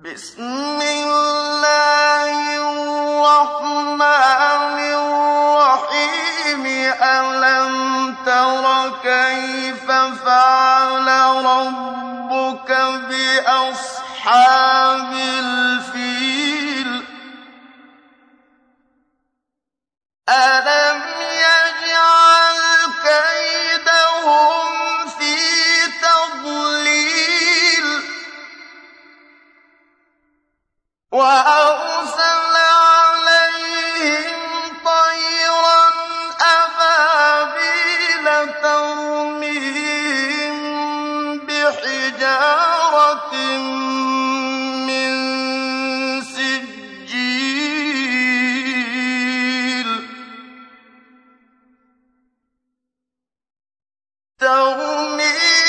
بسم الله الرحمن الرحيم. ألم تر كيف فعل ربك بأصحاب الفيل؟ ألم وأرسل عليهم طيرا أبابيل ترميهم بحجارة من سجيل. ترميهم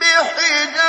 بحجارة